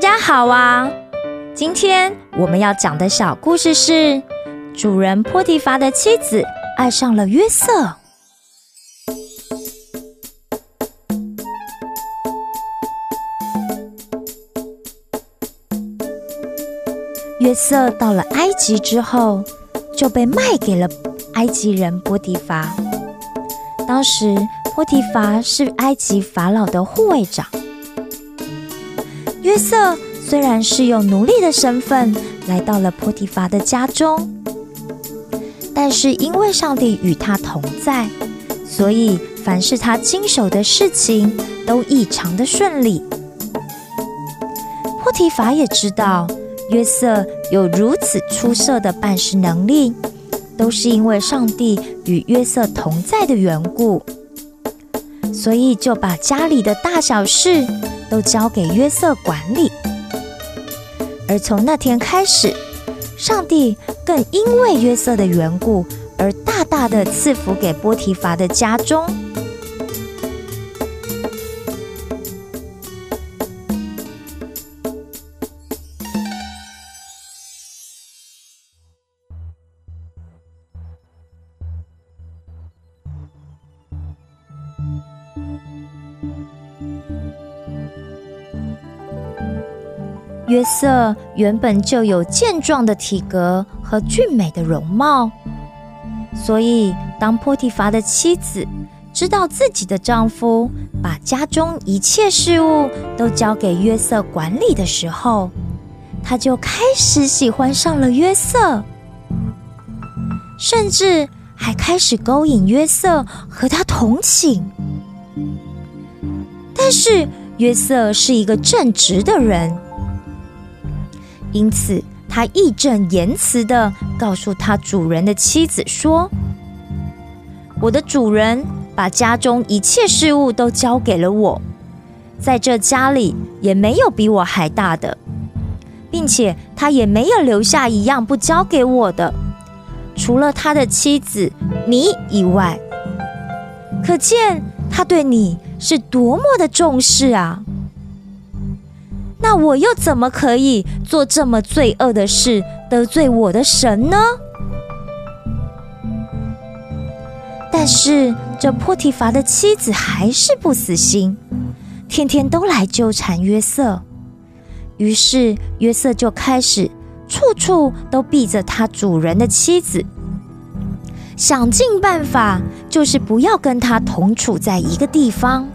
家好啊！今天我们要讲的小故事是：主人波提乏的妻子爱上了约瑟。约瑟到了埃及之后，就被卖给了埃及人波提乏。当时波提乏是埃及法老的护卫长。约瑟虽然是用奴隶的身份来到了波提乏的家中，但是因为上帝与他同在，所以凡是他经手的事情都异常的顺利。波提乏也知道约瑟有如此出色的办事能力，都是因为上帝与约瑟同在的缘故，所以就把家里的大小事。都交给约瑟管理，而从那天开始，上帝更因为约瑟的缘故而大大的赐福给波提乏的家中。约瑟原本就有健壮的体格和俊美的容貌，所以当波提乏的妻子知道自己的丈夫把家中一切事物都交给约瑟管理的时候，她就开始喜欢上了约瑟，甚至还开始勾引约瑟和他同寝。但是约瑟是一个正直的人。因此，他义正言辞的告诉他主人的妻子说：“我的主人把家中一切事物都交给了我，在这家里也没有比我还大的，并且他也没有留下一样不交给我的，除了他的妻子你以外。可见他对你是多么的重视啊！”那我又怎么可以做这么罪恶的事，得罪我的神呢？但是这破提伐的妻子还是不死心，天天都来纠缠约瑟。于是约瑟就开始处处都避着他主人的妻子，想尽办法，就是不要跟他同处在一个地方。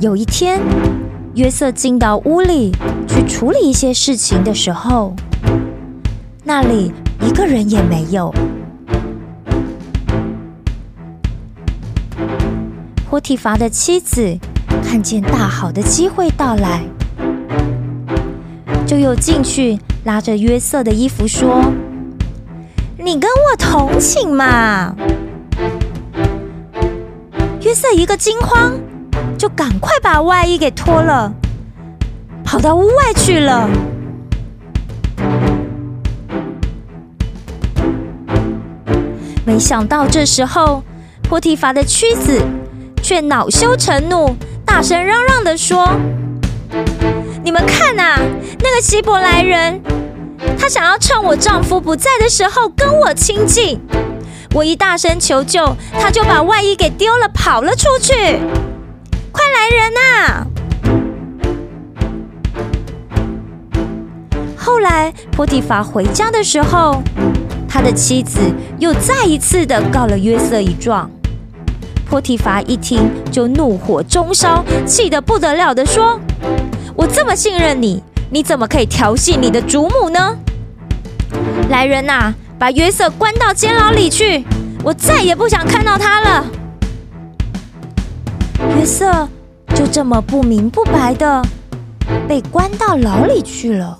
有一天，约瑟进到屋里去处理一些事情的时候，那里一个人也没有。波提乏的妻子看见大好的机会到来，就又进去拉着约瑟的衣服说：“你跟我同寝嘛！”约瑟一个惊慌。就赶快把外衣给脱了，跑到屋外去了。没想到这时候，波提乏的妻子却恼羞成怒，大声嚷嚷的说：“你们看呐，那个希伯来人，他想要趁我丈夫不在的时候跟我亲近。我一大声求救，他就把外衣给丢了，跑了出去。”快来人呐！后来波提乏回家的时候，他的妻子又再一次的告了约瑟一状。波提乏一听就怒火中烧，气得不得了的说：“我这么信任你，你怎么可以调戏你的主母呢？来人呐，把约瑟关到监牢里去，我再也不想看到他了。”色就这么不明不白的被关到牢里去了。